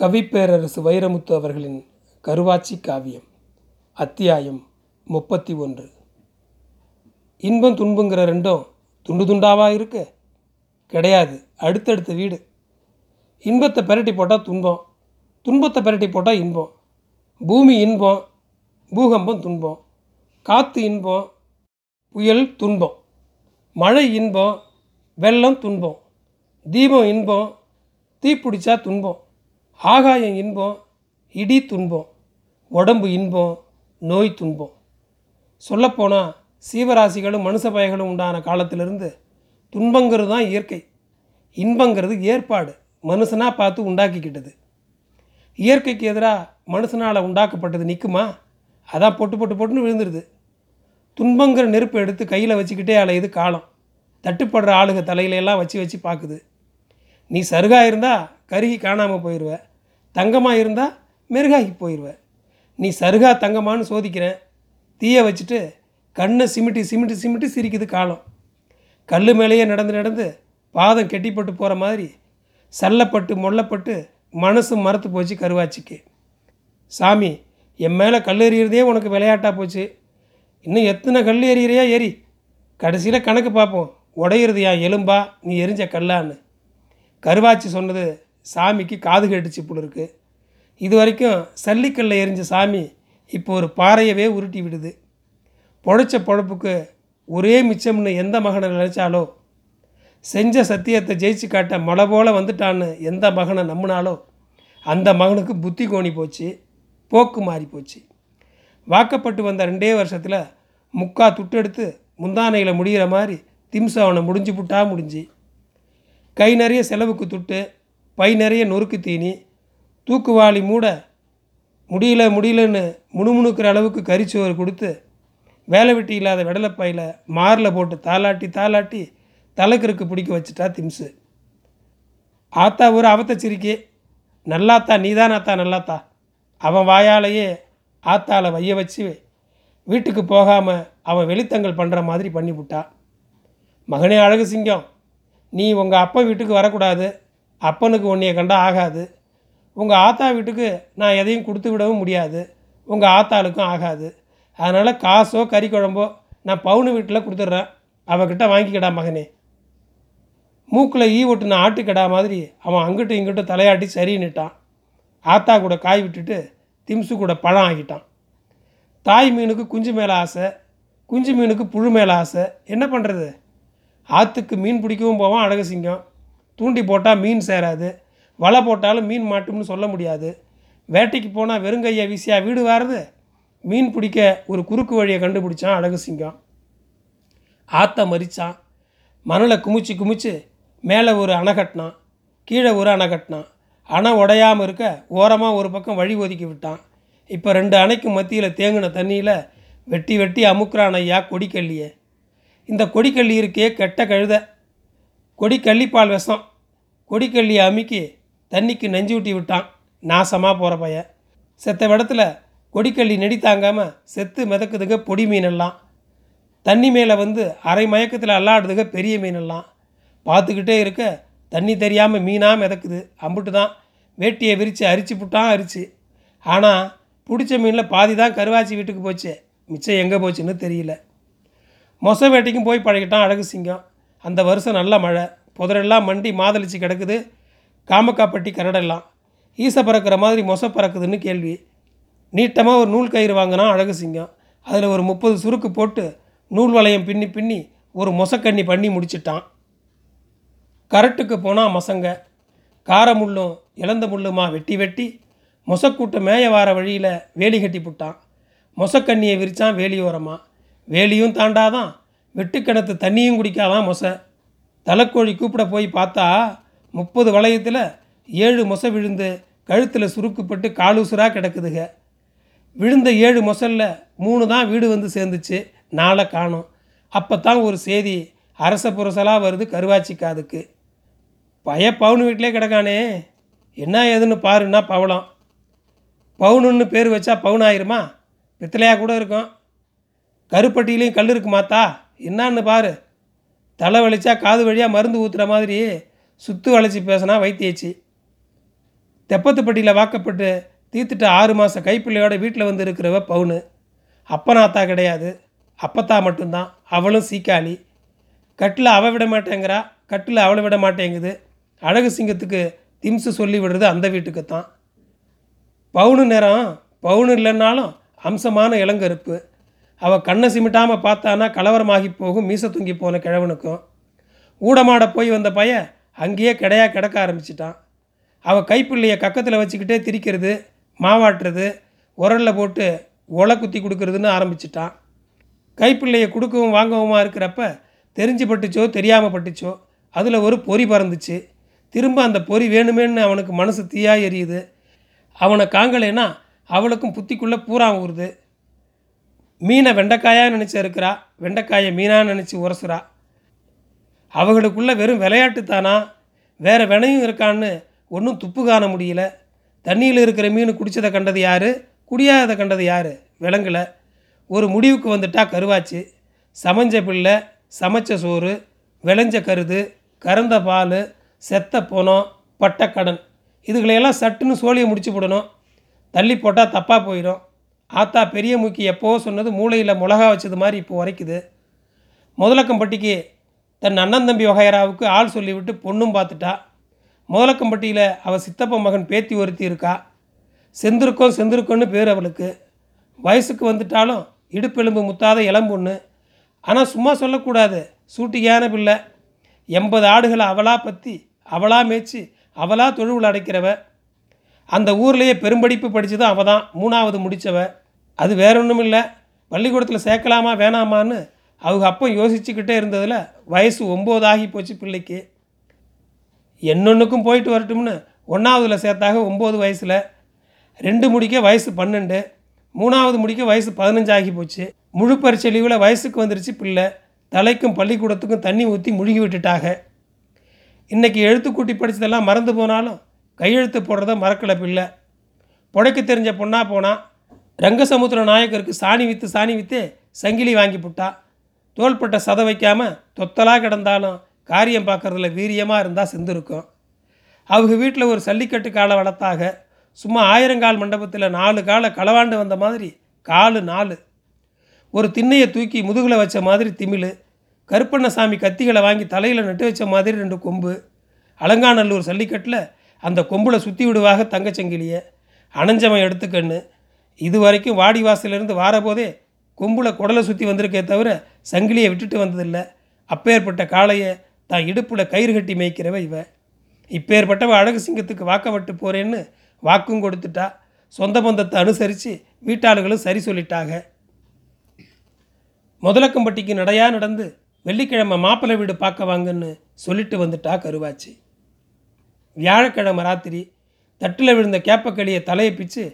கவிப்பேரரசு வைரமுத்து அவர்களின் கருவாச்சி காவியம் அத்தியாயம் முப்பத்தி ஒன்று இன்பம் துன்புங்கிற ரெண்டும் துண்டு துண்டாவா இருக்கு? கிடையாது. அடுத்தடுத்த வீடு. இன்பத்தை பெரட்டி போட்டால் துன்பம். துன்பத்தை பெரட்டி போட்டால் இன்பம். பூமி இன்பம் பூகம்பம் துன்பம். காற்று இன்பம் புயல் துன்பம். மழை இன்பம் வெள்ளம் துன்பம். தீபம் இன்பம் தீப்பிடிச்சா துன்பம். ஆகாயம் இன்பம் இடி துன்பம் உடம்பு இன்பம் நோய் துன்பம். சொல்லப்போனால் சீவராசிகளும் மனுஷ பயகளும் உண்டான காலத்திலிருந்து துன்பங்கிறது தான் இயற்கை. இன்பங்கிறது ஏற்பாடு மனுஷனாக பார்த்து உண்டாக்கிக்கிட்டது. இயற்கைக்கு எதிராக மனுஷனால் உண்டாக்கப்பட்டது நிற்குமா அதான் பொட்டு பொட்டு பொட்டுன்னு விழுந்துருது. துன்பங்கிற நெருப்பை எடுத்து கையில் வச்சுக்கிட்டே அலையுது காலம். தட்டுப்படுற ஆளுக தலையில எல்லாம் வச்சு வச்சு பார்க்குது நீ சருகாக இருந்தால் கருகி காணாமல் போயிடுவ தங்கமாக இருந்தால் மெருகாகி போயிடுவேன் நீ சருகா தங்கமான்னு சோதிக்கிறேன். தீய வச்சுட்டு கண்ணை சிமிட்டி சிமிட்டி சிமிட்டி சிரிக்குது காலம். கல் மேலேயே நடந்து நடந்து பாதம் கெட்டிப்பட்டு போகிற மாதிரி சல்லப்பட்டு மொல்லப்பட்டு மனசு மரத்து போச்சு கருவாச்சிக்கு. சாமி என் மேலே கல் எறிகிறதே உனக்கு விளையாட்டாக போச்சு. இன்னும் எத்தனை கல் எறிகிறியா எரி கடைசியில் கணக்கு பார்ப்போம். உடையிறது என் எலும்பா? நீ எரிஞ்ச கல்லான்னு. கருவாச்சி சொன்னது சாமிக்கு காது கேட்டுச்சு போல இருக்கு. இது வரைக்கும் சல்லிக்கல்ல எரிஞ்ச சாமி இப்போ ஒரு பாறையவே உருட்டி விடுது. பொழைச்ச பொழப்புக்கு ஒரே மிச்சம்னு எந்த மகனை நினச்சாலோ செஞ்ச சத்தியத்தை ஜெயிச்சு காட்ட மழை போல வந்துட்டான்னு எந்த மகனை நம்பினாலோ அந்த மகனுக்கு புத்தி கோணி போச்சு போக்கு மாறி போச்சு. வாக்கப்பட்டு வந்த ரெண்டே வருஷத்தில் முக்கா துட்டெடுத்து முந்தானையில் முடிகிற மாதிரி திம்சவனை முடிஞ்சு புட்டா முடிஞ்சு. கை நிறைய செலவுக்கு துட்டு பை நிறைய நொறுக்கு தீனி தூக்குவாளி மூட முடியல முடியலன்னு முணுமுணுக்கிற அளவுக்கு கரிச்சோறு கொடுத்து வேலை வெட்டி இல்லாத வெடலைப்பையில் மாரில் போட்டு தாளாட்டி தாளாட்டி தலைக்கருக்கு பிடிக்க வச்சுட்டா திம்ஸு ஆத்தா ஒரு அவத்த சிரிக்கி நல்லாத்தா நீதானாத்தா நல்லாத்தா? அவன் வாயாலேயே ஆத்தாவில் வைய வச்சு வீட்டுக்கு போகாமல் அவன் வெளித்தங்கள் பண்ணுற மாதிரி பண்ணிவிட்டா. மகனே அழகு சிங்கம் நீ உங்கள் அப்பா வீட்டுக்கு வரக்கூடாது. அப்பனுக்கு உன்னைய கண்டா ஆகாது. உங்கள் ஆத்தா வீட்டுக்கு நான் எதையும் கொடுத்து விடவும் முடியாது. உங்கள் ஆத்தாளுக்கும் ஆகாது. அதனால் காசோ கறி குழம்போ நான் பவுனு வீட்டில் கொடுத்துட்றேன். அவகிட்ட வாங்கிக்கடா மகனே. மூக்கில் ஈ ஒட்டுன ஆட்டுக்கடா மாதிரி அவன் அங்கிட்டும் இங்கிட்டும் தலையாட்டி சரின்னுட்டான். ஆத்தா கூட காய் விட்டுட்டு திம்சு கூட பழம் ஆகிட்டான். தாய் மீனுக்கு குஞ்சு மேலே ஆசை குஞ்சு மீனுக்கு புழு மேலே ஆசை. என்ன பண்ணுறது ஆற்றுக்கு மீன் பிடிக்கவும் போவான் அழகு சிங்கம். தூண்டி போட்டால் மீன் சேராது. வலை போட்டாலும் மீன் மாட்டும்னு சொல்ல முடியாது. வேட்டைக்கு போனால் வெறுங்கையை வீசியா வீடு வாருது? மீன் பிடிக்க ஒரு குறுக்கு வழியை கண்டுபிடிச்சான் அழகு சிங்கம். ஆற்ற மறிச்சான். மணலை குமிச்சு குமிச்சு மேலே ஒரு அணை கட்டினான். கீழே ஒரு அணை கட்டினான். அணை உடையாமல் இருக்க ஓரமாக ஒரு பக்கம் வழி ஒதுக்கி விட்டான். இப்போ ரெண்டு அணைக்கு மத்தியில் தேங்கின தண்ணியில் வெட்டி வெட்டி அமுக்குறான் ஐயா கொடிக்கல்லியே. இந்த கொடிக்கல்லி இருக்கே கெட்ட கழுத. கொடிக்கள்ளிப்பால் விஷம். கொடிக்கல்லியை அமுக்கி தண்ணிக்கு நெஞ்சு ஊட்டி விட்டான். நாசமாக போகிற பையன். செத்த இடத்துல கொடிக்கள்ளி நெடி தாங்காமல் செத்து மிதக்குதுங்க பொடி மீனெல்லாம். தண்ணி மேலே வந்து அரை மயக்கத்தில் அல்லாடுதுங்க பெரிய மீனெல்லாம். பார்த்துக்கிட்டே இருக்க தண்ணி தெரியாமல் மீனாக மிதக்குது. அம்புட்டு தான் வேட்டியை விரித்து அரிச்சு புட்டான் அரிச்சு. ஆனால் பிடிச்ச மீனில் பாதி தான் கருவாச்சி வீட்டுக்கு போச்சு. மிச்சம் எங்கே போச்சுன்னு தெரியல. மொச வேட்டைக்கும் போய் பழகிட்டான் அழகு சிங்கம். அந்த வருஷம் நல்ல மழை. புதரெல்லாம் மண்டி மாதளிச்சு கிடக்குது. காமக்காப்பட்டி கரடெல்லாம். ஈச பறக்கிற மாதிரி மொச பறக்குதுன்னு கேள்வி. நீட்டமாக ஒரு நூல் கயிறு வாங்கினா அழகு சிங்கம். அதில் ஒரு முப்பது சுருக்கு போட்டு நூல் வளையம் பின்னி பின்னி ஒரு மொசக்கண்ணி பண்ணி முடிச்சிட்டான். கரட்டுக்கு போனால் மசங்க. கார முள்ளும் இழந்த முள்ளுமா வெட்டி வெட்டி மொசக்கூட்டம் மேய வார வழியில் வேலி கட்டி புட்டான். மொசக்கண்ணியை விரித்தான் வேலியோரமாக வேலியும் தாண்டாதான் வெட்டுக்கிணத்து தண்ணியும் குடிக்காதான் மொசை. தலைக்கோழி கூப்பிட போய் பார்த்தா முப்பது வளையத்தில் ஏழு மொசை விழுந்து கழுத்தில் சுருக்குப்பட்டு காலூசுராக கிடக்குதுங்க விழுந்த ஏழு மொசல்ல மூணு தான் வீடு வந்து சேர்ந்துச்சு. நாளை காணும். அப்போ தான் ஒரு செய்தி அரச புரசலாக வருது கருவாச்சி காதுக்கு. பய பவுன் வீட்டிலே கிடக்கானே. என்ன ஏதுன்னு பாருன்னா பவளம். பவுனுன்னு பேர் வச்சா பவுன் ஆயிருமா பித்தளையாக கூட இருக்கும். கருப்பட்டியிலையும் கல் இருக்குமாத்தா? என்னான்னு பாரு. தலை வலிச்சா காது வழியாக மருந்து ஊற்றுற மாதிரி சுத்து வளைச்சி பேசினா வைத்தியச்சு. தெப்பத்துப்பட்டியில் வாக்கப்பட்டு தீர்த்துட்டு ஆறு மாத கைப்பிள்ளையோட வீட்டில் வந்து இருக்கிறவ பவுனு. அப்பனாத்தா கிடையாது. அப்பத்தா மட்டும்தான். அவளும் சீக்காளி. கட்டில் அவ விட மாட்டேங்கிறா. கட்டில் அவளை விட மாட்டேங்குது. அழகு சிங்கத்துக்கு திம்சு சொல்லி விடுறது அந்த வீட்டுக்கு தான் பவுனு நேரம் பவுனு இல்லைன்னாலும் அம்சமான இளங்கருப்பு. அவள் கண்ணை சிமிட்டாமல் பார்த்தானா கலவரமாகி போகும் மீச தூங்கி போன கிழவனுக்கும். ஊடமாட போய் வந்த பையன் அங்கேயே கிடையா கிடக்க ஆரம்பிச்சிட்டான். அவள் கைப்பிள்ளையை கக்கத்தில் வச்சுக்கிட்டே திரிக்கிறது மாவாட்டுறது உரலில் போட்டு ஒலை குத்தி கொடுக்கறதுன்னு ஆரம்பிச்சிட்டான். கைப்பிள்ளையை கொடுக்கவும் வாங்கவுமா இருக்கிறப்ப தெரிஞ்சு பட்டுச்சோ தெரியாமல் பட்டுச்சோ அதில் ஒரு பொறி பறந்துச்சு. திரும்ப அந்த பொறி வேணுமேன்னு அவனுக்கு மனசு தீயாக எரியுது. அவனை காங்கலைன்னா அவளுக்கும் புத்திக்குள்ளே பூரா ஊறுது. மீனை வெண்டைக்காயாக நினச்சி இருக்கிறா? வெண்டைக்காயை மீனாக நினச்சி உரசுறா? அவங்களுக்குள்ளே வெறும் விளையாட்டு தானா வேறு வினையும் இருக்கான்னு ஒன்றும் துப்பு காண முடியல. தண்ணியில் இருக்கிற மீன் குடிச்சதை கண்டது யார்? குடியாததை கண்டது யார்? விலங்குல. ஒரு முடிவுக்கு வந்துட்டா கருவாச்சு. சமைஞ்ச பிள்ளை சமைச்ச சோறு விளைஞ்ச கருது கறந்த பால் செத்த போனம் பட்டக்கடன். இதுகளையெல்லாம் சட்டுன்னு சோழியை முடிச்சு போடணும். தள்ளி போட்டால் தப்பாக போயிடும். ஆத்தா பெரிய மூக்கி எப்போவோ சொன்னது மூளையில் மிளகா வச்சது மாதிரி இப்போ உரைக்குது. முதலக்கம்பட்டிக்கு தன் அண்ணன் தம்பி வகையராவுக்கு ஆள் சொல்லிவிட்டு பொண்ணும் பார்த்துட்டா. முதலக்கம்பட்டியில் அவள் சித்தப்ப மகன் பேத்தி ஒருத்தி இருக்கா. செந்திருக்கோம் செந்திருக்கோன்னு பேர் அவளுக்கு. வயசுக்கு வந்துட்டாலும் இடுப்பெலும்பு முத்தாத இளம்பொண்ணு ஆனால் சும்மா சொல்லக்கூடாது சூட்டியான பிள்ளை. எண்பது ஆடுகளை அவளாக பற்றி அவளாக மேய்ச்சி அவளாக தொழுவில் அடைக்கிறவ. அந்த ஊர்லேயே பெரும்படிப்பு படித்ததும் அவள் தான் மூணாவது முடித்தவ அது வேற ஒன்றும் இல்லை. பள்ளிக்கூடத்தில் சேர்க்கலாமா வேணாமான்னு அவங்க அப்போ யோசிச்சுக்கிட்டே இருந்ததில் வயசு ஒம்பது ஆகி போச்சு பிள்ளைக்கு. என்னொன்றுக்கும் போயிட்டு வரட்டும்னு ஒன்றாவதுல சேர்த்தாக ஒம்பது வயசில். ரெண்டு முடிக்க வயசு பன்னெண்டு. மூணாவது முடிக்க வயசு பதினஞ்சு ஆகி போச்சு. முழு பரிச்சை லீவில் வயசுக்கு வந்துருச்சு பிள்ளை. தலைக்கும் பள்ளிக்கூடத்துக்கும் தண்ணி ஊற்றி முழுகி விட்டுட்டாக. இன்றைக்கி எழுத்துக்கூட்டி படித்ததெல்லாம் மறந்து போனாலும் கையெழுத்து போடுறத மறக்கலை பிள்ளை புடைக்க தெரிஞ்ச பொண்ணா போனா ரங்கசமுத்திர நாயக்கருக்கு சாணி விற்று சாணி விற்று சங்கிலி வாங்கி புட்டா. தோள்பட்ட சதை வைக்காமல் தொத்தலாக கிடந்தாலும் காரியம் பார்க்குறதுல வீரியமாக இருந்தால் செந்திருக்கும். அவங்க வீட்டில் ஒரு சல்லிக்கட்டு காலை வளர்த்தாக சும்மா ஆயிரங்கால் மண்டபத்தில் நாலு காலை களவாண்டு வந்த மாதிரி காலு நாலு. ஒரு திண்ணையை தூக்கி முதுகில் வச்ச மாதிரி திமிழ். கருப்பண்ணசாமி கத்திகளை வாங்கி தலையில் நட்டு வச்ச மாதிரி ரெண்டு கொம்பு. அலங்காநல்லூர் சல்லிக்கட்டில் அந்த கொம்பில் சுற்றி விடுவாக தங்கச்சங்கிலியை. அணைஞ்சவன் எடுத்துக்கண்ணு இது வரைக்கும் வாடி வாசலிருந்து வாரபோதே கொம்பில் குடலை சுற்றி வந்திருக்கே தவிர சங்கிலியை விட்டுட்டு வந்ததில்லை. அப்பேற்பட்ட காளையை தான் இடுப்பில் கயிறு கட்டி மேய்க்கிறவ இவ. இப்பேற்பட்டவ அழகு சிங்கத்துக்கு வாக்கப்பட்டு போகிறேன்னு வாக்கும் கொடுத்துட்டா. சொந்த பந்தத்தை அனுசரித்து வீட்டாளுகளும் சரி சொல்லிட்டாங்க முதலக்கம்பட்டிக்கு நடையாக நடந்து வெள்ளிக்கிழமை மாப்பிள்ளை வீடு பார்க்க வாங்கன்னு சொல்லிட்டு வந்துட்டா கருவாச்சி. வியாழக்கிழமை ராத்திரி தட்டில் விழுந்த கேப்பக்களியை தலையை பிச்சு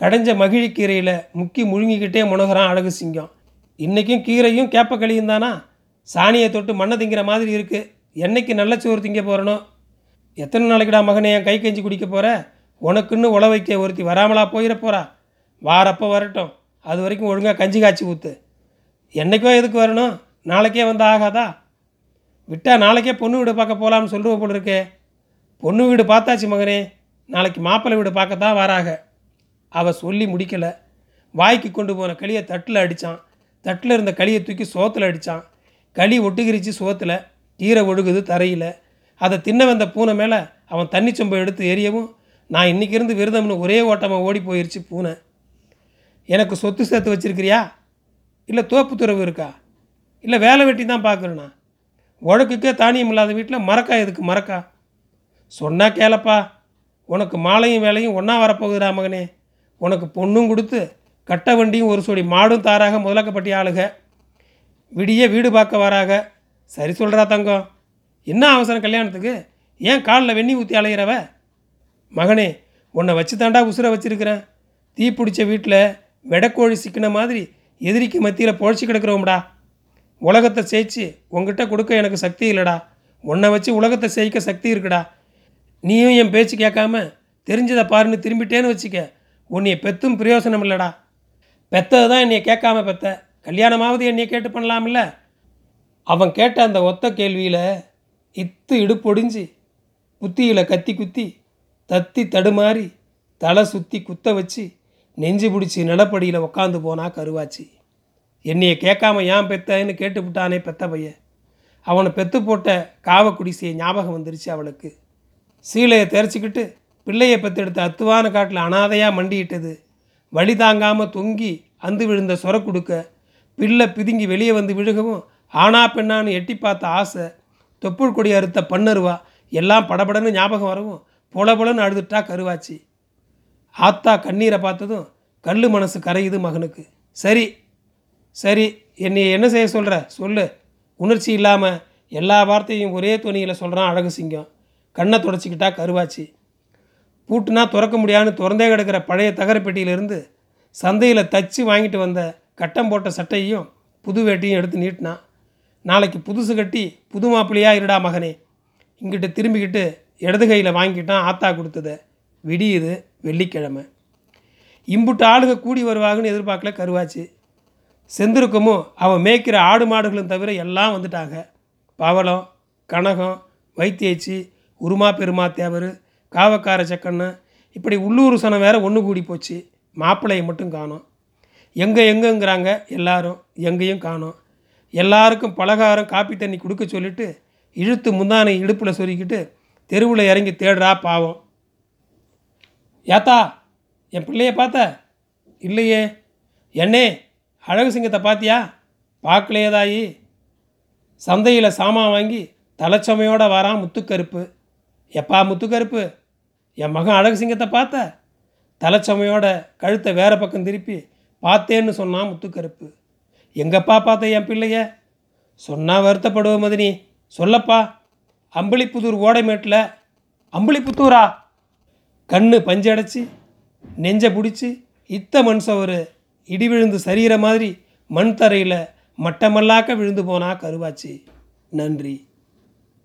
கடைஞ்ச மகிழி கீரையில் முக்கி முழுங்கிக்கிட்டே முனகிறான் அழகு சிங்கம். இன்றைக்கும் கீரையும் கேப்பக்களியும் தானா? சாணியை தொட்டு மண்ணை திங்கிற மாதிரி இருக்குது என்னைக்கு நல்ல சோறு திங்க போகிறனோ எத்தனை நாளைக்குடா மகனே என் கை கஞ்சி குடிக்க போகிற உனக்குன்னு உழ வைக்க ஒருத்தி வராமலா போயிட போகிறா வாரப்போ வரட்டும். அது வரைக்கும் ஒழுங்காக கஞ்சி காய்ச்சி ஊற்று என்றைக்கோ எதுக்கு வரணும்? நாளைக்கே வந்து ஆகாதா? விட்டா நாளைக்கே பொண்ணு வீடு பார்க்க போகலாம்னு சொல்லுவ போல இருக்கே. பொண்ணு வீடு பார்த்தாச்சு மகனே. நாளைக்கு மாப்பிள்ளை வீடு பார்க்கத்தான் வராக. அவள் சொல்லி முடிக்கலை. வாய்க்கு கொண்டு போன களியை தட்டில் அடித்தான் தட்டில் இருந்த களியை தூக்கி சோத்தில் அடித்தான் களி ஒட்டுகிரிச்சு சோத்தில். கீரை ஒழுகுது தரையில். அதை தின்ன வந்த பூனை மேலே அவன் தண்ணி சொம்பை எடுத்து எரியவும் நான் இன்னைக்கு இருந்து விரதம்னு ஒரே ஓட்டமாக ஓடி போயிருச்சு பூனை. எனக்கு சொத்து சேர்த்து வச்சிருக்கிறியா? இல்லை தோப்பு துறவு இருக்கா? இல்லை வேலை வெட்டி தான் பார்க்குறேண்ணா உழக்குக்கே தானியம் இல்லாத வீட்டில் மறக்கா எதுக்கு மறக்கா சொன்னா கேளப்பா. உனக்கு மாலையும் வேலையும் ஒன்றா வரப்போகுதுடா மகனே. உனக்கு பொண்ணும் கொடுத்து கட்ட வண்டியும் ஒரு சொடி மாடும் தாராக முதலக்கப்பட்டி ஆளுக. விடிய வீடு பார்க்க வராக. சரி சொல்கிறா தங்கம். என்ன அவசரம் கல்யாணத்துக்கு? ஏன் காலில் வெண்ணி ஊற்றி அலையிறவ? மகனே உன்னை வச்சு தாண்டா உசுரை வச்சுருக்கிறேன். தீ பிடிச்ச வீட்டில் வெடக்கோழி சிக்கின மாதிரி எதிரிக்கு மத்தியில் பொழைச்சி கிடக்கிறோம்டா. உலகத்தை ஜெயிச்சு உங்ககிட்ட கொடுக்க எனக்கு சக்தி இல்லைடா. உன்னை வச்சு உலகத்தை ஜெயிக்க சக்தி இருக்குடா. நீயும் என் பேச்சு கேட்காம தெரிஞ்சதை பாருன்னு திரும்பிட்டேன்னு வச்சுக்க. உன்னைய பெத்தும் பிரயோசனம் இல்லைடா. பெத்தது தான் என்னைய கேட்காம பெத்த. கல்யாணமாவது என்னையை கேட்டு பண்ணலாம்ல. அவன் கேட்ட அந்த ஒத்த கேள்வியில் இத்து இடுப்பொடிஞ்சு புத்தியில் கத்தி குத்தி தத்தி தடுமாறி தலை சுற்றி குத்த வச்சு நெஞ்சு பிடிச்சி நிலப்படியில் உக்காந்து போனா கருவாச்சி. என்னையை கேட்காம ஏன் பெத்தன்னு கேட்டுவிட்டானே பெத்த பையன். அவனை பெத்து போட்ட காவக்குடிசைய ஞாபகம் வந்துருச்சு அவளுக்கு. சீலையை தெரிச்சிக்கிட்டு பிள்ளையை பெற்றெடுத்த அத்துவான காட்டில் அனாதையாக மண்டியிட்டது. வழி தாங்காமல் தொங்கி அந்து விழுந்த சொர கொடுக்க பிள்ளை பிதுங்கி வெளியே வந்து விழுகவும் ஆனா பெண்ணான்னு எட்டி பார்த்த ஆசை தொப்புள் கொடி அறுத்த பண்ணருவா எல்லாம் படபடன்னு ஞாபகம் வரவும் புல புலன்னு அழுதுட்டா கருவாச்சி. ஆத்தா கண்ணீரை பார்த்ததும் கல் மனசு கரையுது மகனுக்கு. சரி சரி என்னை என்ன செய்ய சொல்கிற சொல்லு. உணர்ச்சி இல்லாமல் எல்லா வார்த்தையும் ஒரே துணியில் சொல்கிறான் அழகு சிங்கம். கண்ணை தொடச்சிக்கிட்டா கருவாச்சி. பூட்டுனா திறக்க முடியாதுன்னு திறந்தே கிடக்கிற பழைய தகரப்பெட்டியிலிருந்து சந்தையில் தச்சு வாங்கிட்டு வந்த கட்டம் போட்ட சட்டையும் புது வேட்டியும் எடுத்து நீட்டினான் நாளைக்கு புதுசு கட்டி புது மாப்பிள்ளையாக இருடா மகனே. இங்கிட்ட திரும்பிக்கிட்டு இடது கையில் வாங்கிட்டான் ஆத்தா கொடுத்ததை. விடியுது வெள்ளிக்கிழமை. இம்புட்டு ஆளுங்க கூடி வருவாங்கன்னு எதிர்பார்க்கல கருவாச்சு. செந்திருக்கமும் அவன் மேய்க்கிற ஆடு மாடுகளும் தவிர எல்லாம் வந்துட்டாங்க பவளம் கனகம் வைத்தியச்சி உருமா பெருமா தேவர் காவக்கார செக்கண்ணு இப்படி உள்ளூர் சனம் வேற ஒன்று கூடி போச்சு. மாப்பிள்ளையை மட்டும் காணும். எங்கே எங்கேங்கிறாங்க எல்லாரும் எங்கேயும் காணும். எல்லாருக்கும் பலகாரம் காப்பி தண்ணி கொடுக்க சொல்லிட்டு இழுத்து முந்தானை இடுப்பில் சொருக்கிட்டு தெருவில் இறங்கி தேடுறா பாவம். ஏத்தா என் பிள்ளைய பார்த்த? இல்லையே. என்னே அழகு சிங்கத்தை பார்த்தியா பார்க்கலையேதாயி. சந்தையில் சாமான் வாங்கி தலைச்சமையோட வரான் முத்துக்கருப்பு. எப்பா முத்துக்கருப்பு? என் மகன் அழகு சிங்கத்தை பார்த்த? தலைச்சமையோட கழுத்தை வேற பக்கம் திருப்பி பார்த்தேன்னு சொன்னான் முத்துக்கருப்பு. எங்கப்பா பார்த்த என் பிள்ளைய? சொன்னால் வருத்தப்படுவ மதினி. சொல்லப்பா. அம்பளிப்புதூர் ஓடைமேட்டில். அம்பளிப்புத்தூரா? கண்ணு பஞ்சடைச்சி நெஞ்சை பிடிச்சி இத்த மண் சவறு இடி விழுந்து சரிகிற மாதிரி மண் தரையில் மட்டமல்லாக்க விழுந்து போனா கருவாச்சி. நன்றி.